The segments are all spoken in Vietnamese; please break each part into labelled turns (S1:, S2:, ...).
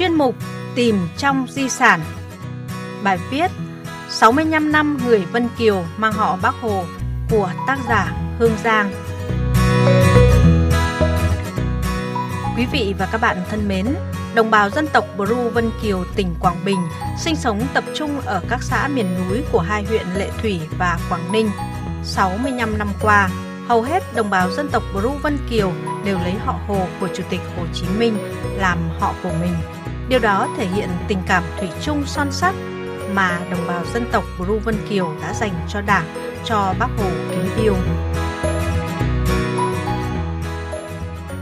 S1: chuyên mục Tìm trong di sản. Bài viết 65 năm người Vân Kiều mang họ Bác Hồ của tác giả Hương Giang. Quý vị và các bạn thân mến, đồng bào dân tộc Bru Vân Kiều tỉnh Quảng Bình sinh sống tập trung ở các xã miền núi của hai huyện Lệ Thủy và Quảng Ninh. 65 năm qua, hầu hết đồng bào dân tộc Bru Vân Kiều đều lấy họ Hồ của Chủ tịch Hồ Chí Minh làm họ của mình. Điều đó thể hiện tình cảm thủy chung son sắt mà đồng bào dân tộc Bru Vân Kiều đã dành cho Đảng, cho Bác Hồ kính yêu.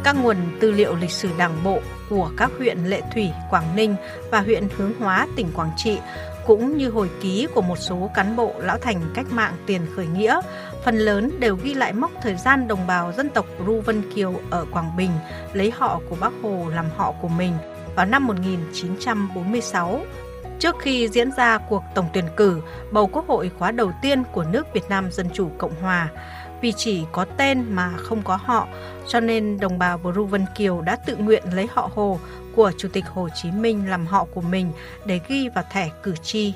S1: Các nguồn tư liệu lịch sử đảng bộ của các huyện Lệ Thủy, Quảng Ninh và huyện Hướng Hóa, tỉnh Quảng Trị cũng như hồi ký của một số cán bộ lão thành cách mạng tiền khởi nghĩa, phần lớn đều ghi lại mốc thời gian đồng bào dân tộc Ru Vân Kiều ở Quảng Bình lấy họ của Bác Hồ làm họ của mình vào năm 1946 trước khi diễn ra cuộc tổng tuyển cử bầu quốc hội khóa đầu tiên của nước Việt Nam Dân Chủ Cộng Hòa. Vì chỉ có tên mà không có họ, cho nên đồng bào Bru Vân Kiều đã tự nguyện lấy họ Hồ của Chủ tịch Hồ Chí Minh làm họ của mình để ghi vào thẻ cử tri.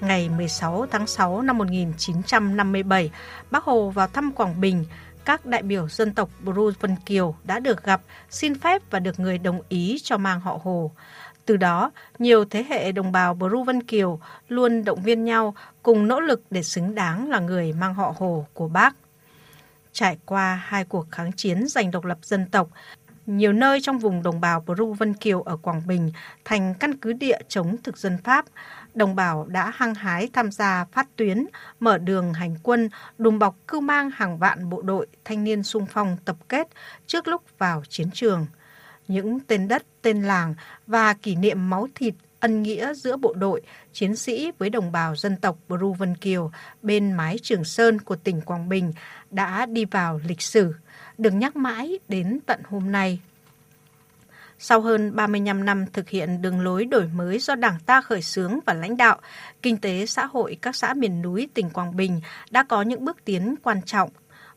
S1: Ngày 16 tháng 6 năm 1957, Bác Hồ vào thăm Quảng Bình, các đại biểu dân tộc Bru Vân Kiều đã được gặp, xin phép và được người đồng ý cho mang họ Hồ. Từ đó, nhiều thế hệ đồng bào Bru Vân Kiều luôn động viên nhau cùng nỗ lực để xứng đáng là người mang họ Hồ của bác. Trải qua hai cuộc kháng chiến giành độc lập dân tộc, nhiều nơi trong vùng đồng bào Bru Vân Kiều ở Quảng Bình thành căn cứ địa chống thực dân Pháp. Đồng bào đã hăng hái tham gia phát tuyến, mở đường hành quân, đùm bọc cưu mang hàng vạn bộ đội thanh niên sung phong tập kết trước lúc vào chiến trường. Những tên đất, tên làng và kỷ niệm máu thịt ân nghĩa giữa bộ đội, chiến sĩ với đồng bào dân tộc Bru Vân Kiều bên mái Trường Sơn của tỉnh Quảng Bình đã đi vào lịch sử, được nhắc mãi đến tận hôm nay. Sau hơn 35 năm thực hiện đường lối đổi mới do Đảng ta khởi xướng và lãnh đạo, kinh tế xã hội các xã miền núi tỉnh Quảng Bình đã có những bước tiến quan trọng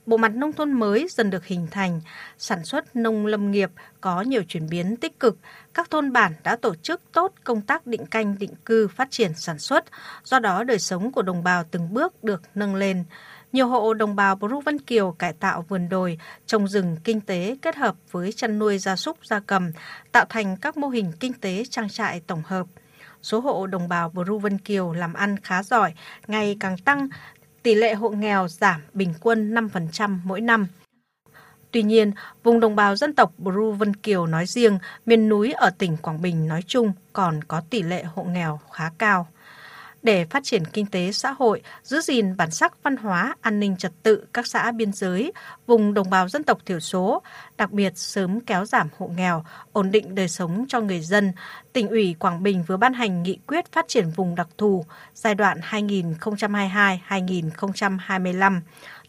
S1: bộ mặt nông thôn mới dần được hình thành, sản xuất nông lâm nghiệp có nhiều chuyển biến tích cực, các thôn bản đã tổ chức tốt công tác định canh định cư phát triển sản xuất, do đó đời sống của đồng bào từng bước được nâng lên. Nhiều hộ đồng bào Bru Vân Kiều cải tạo vườn đồi, trồng rừng kinh tế kết hợp với chăn nuôi gia súc gia cầm, tạo thành các mô hình kinh tế trang trại tổng hợp. Số hộ đồng bào Bru Vân Kiều làm ăn khá giỏi, ngày càng tăng, tỷ lệ hộ nghèo giảm bình quân 5% mỗi năm. Tuy nhiên, vùng đồng bào dân tộc Bru Vân Kiều nói riêng, miền núi ở tỉnh Quảng Bình nói chung còn có tỷ lệ hộ nghèo khá cao để phát triển kinh tế xã hội, giữ gìn bản sắc văn hóa, an ninh trật tự các xã biên giới, vùng đồng bào dân tộc thiểu số, đặc biệt sớm kéo giảm hộ nghèo, ổn định đời sống cho người dân, tỉnh ủy Quảng Bình vừa ban hành nghị quyết phát triển vùng đặc thù giai đoạn 2022-2025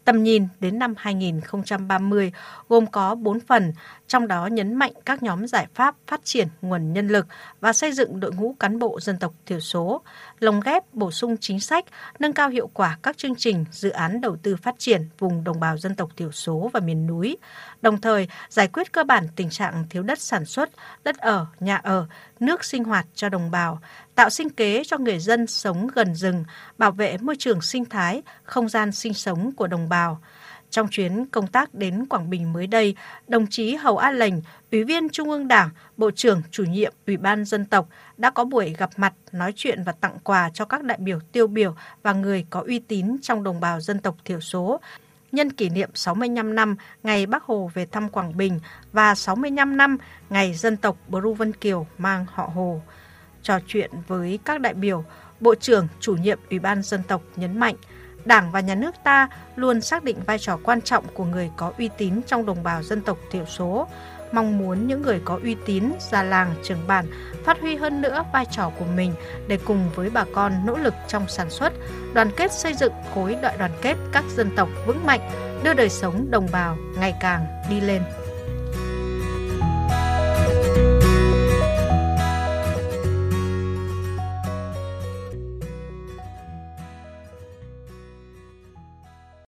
S1: tầm nhìn đến năm 2030 gồm có 4 phần, trong đó nhấn mạnh các nhóm giải pháp phát triển nguồn nhân lực và xây dựng đội ngũ cán bộ dân tộc thiểu số, lồng ghép bổ sung chính sách, nâng cao hiệu quả các chương trình, dự án đầu tư phát triển vùng đồng bào dân tộc thiểu số và miền núi, đồng thời giải quyết cơ bản tình trạng thiếu đất sản xuất, đất ở, nhà ở, nước sinh hoạt cho đồng bào, tạo sinh kế cho người dân sống gần rừng, bảo vệ môi trường sinh thái, không gian sinh sống của đồng bào. Trong chuyến công tác đến Quảng Bình mới đây, đồng chí Hầu A Lệnh, Ủy viên Trung ương Đảng, Bộ trưởng chủ nhiệm Ủy ban Dân tộc đã có buổi gặp mặt, nói chuyện và tặng quà cho các đại biểu tiêu biểu và người có uy tín trong đồng bào dân tộc thiểu số nhân kỷ niệm 65 năm ngày Bác Hồ về thăm Quảng Bình và 65 năm ngày dân tộc Bru Vân Kiều mang họ Hồ. Trò chuyện với các đại biểu, Bộ trưởng chủ nhiệm Ủy ban dân tộc nhấn mạnh, Đảng và Nhà nước ta luôn xác định vai trò quan trọng của người có uy tín trong đồng bào dân tộc thiểu số, mong muốn những người có uy tín, già làng, trưởng bản phát huy hơn nữa vai trò của mình để cùng với bà con nỗ lực trong sản xuất, đoàn kết xây dựng khối đại đoàn kết các dân tộc vững mạnh, đưa đời sống đồng bào ngày càng đi lên.